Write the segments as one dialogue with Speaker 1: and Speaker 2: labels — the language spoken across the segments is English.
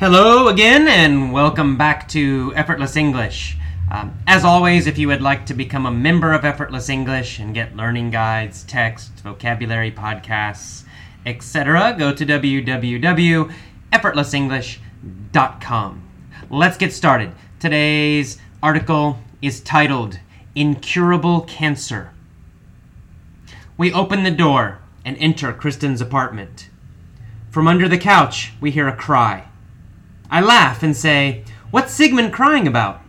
Speaker 1: Hello again, and welcome back to Effortless English. Um, as always, if you would like to become a member of Effortless English and get learning guides, text, vocabulary podcasts, etc., go to www.effortlessenglish.com. Let's get started. Today's article is titled Incurable Cancer. We open the door and enter Kristen's apartment. From under the couch, we hear a cry. I laugh and say, What's Sigmund crying about?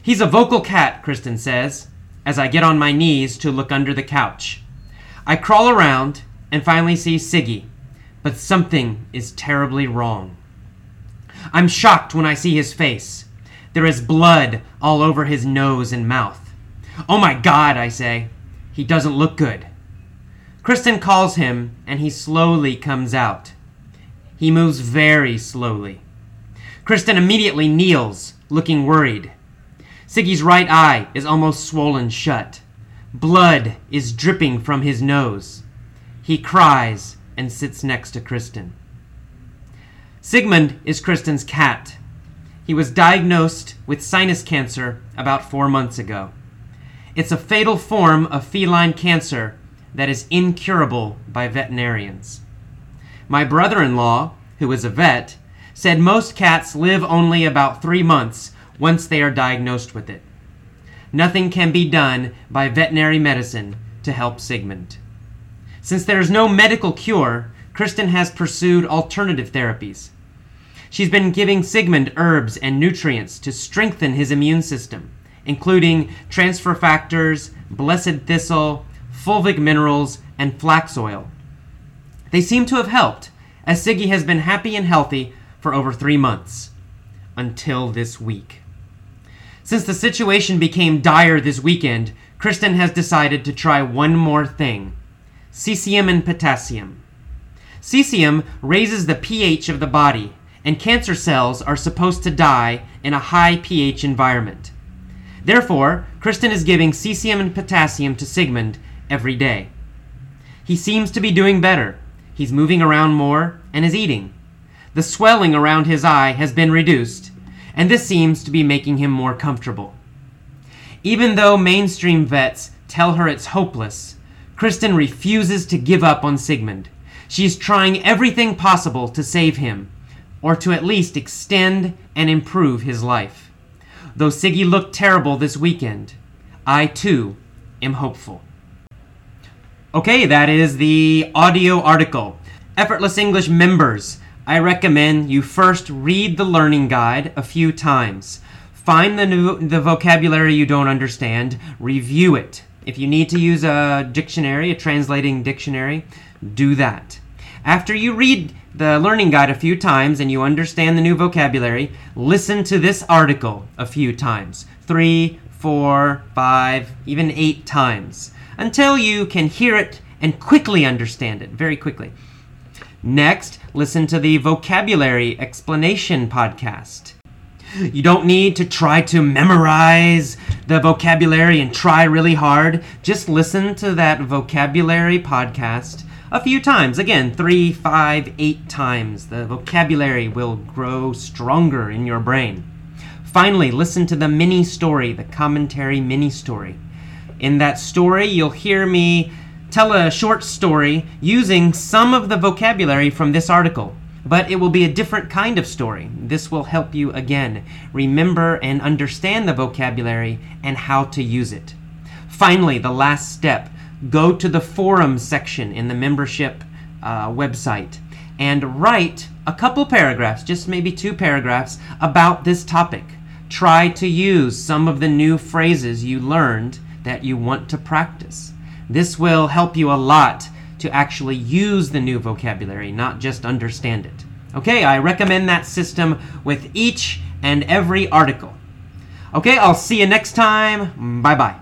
Speaker 1: He's a vocal cat, Kristen says, as I get on my knees to look under the couch. I crawl around and finally see Siggy, but something is terribly wrong. I'm shocked when I see his face. There is blood all over his nose and mouth. Oh my god, I say. He doesn't look good. Kristen calls him, and he slowly comes out. He moves very slowly. Kristen immediately kneels, looking worried. Siggy's right eye is almost swollen shut. Blood is dripping from his nose. He cries and sits next to Kristen. Sigmund is Kristen's cat. He was diagnosed with sinus cancer about four months ago. It's a fatal form of feline cancer that is incurable by veterinarians. My brother in law, who is a vet, said most cats live only about three months once they are diagnosed with it. Nothing can be done by veterinary medicine to help Sigmund. Since there is no medical cure, Kristen has pursued alternative therapies. She's been giving Sigmund herbs and nutrients to strengthen his immune system, including transfer factors, blessed thistle, fulvic minerals, and flax oil. They seem to have helped, as Siggy has been happy and healthy for over three months until this week. Since the situation became dire this weekend, Kristen has decided to try one more thing cesium and potassium. Cesium raises the pH of the body, and cancer cells are supposed to die in a high pH environment. Therefore, Kristen is giving cesium and potassium to Sigmund every day. He seems to be doing better. He's moving around more and is eating. The swelling around his eye has been reduced, and this seems to be making him more comfortable. Even though mainstream vets tell her it's hopeless, Kristen refuses to give up on Sigmund. She is trying everything possible to save him, or to at least extend and improve his life. Though Siggy looked terrible this weekend, I too am hopeful. Okay, that is the audio article. Effortless English members, I recommend you first read the learning guide a few times. Find the, new, the vocabulary you don't understand, review it. If you need to use a dictionary, a translating dictionary, do that. After you read the learning guide a few times and you understand the new vocabulary, listen to this article a few times three, four, five, even eight times until you can hear it and quickly understand it, very quickly. Next, listen to the Vocabulary Explanation podcast. You don't need to try to memorize the vocabulary and try really hard. Just listen to that vocabulary podcast a few times. Again, three, five, eight times. The vocabulary will grow stronger in your brain. Finally, listen to the mini story, the commentary mini story. In that story, you'll hear me tell a short story using some of the vocabulary from this article, but it will be a different kind of story. This will help you again remember and understand the vocabulary and how to use it. Finally, the last step go to the forum section in the membership uh, website and write a couple paragraphs, just maybe two paragraphs, about this topic. Try to use some of the new phrases you learned that you want to practice. This will help you a lot to actually use the new vocabulary, not just understand it. Okay, I recommend that system with each and every article. Okay, I'll see you next time. Bye bye.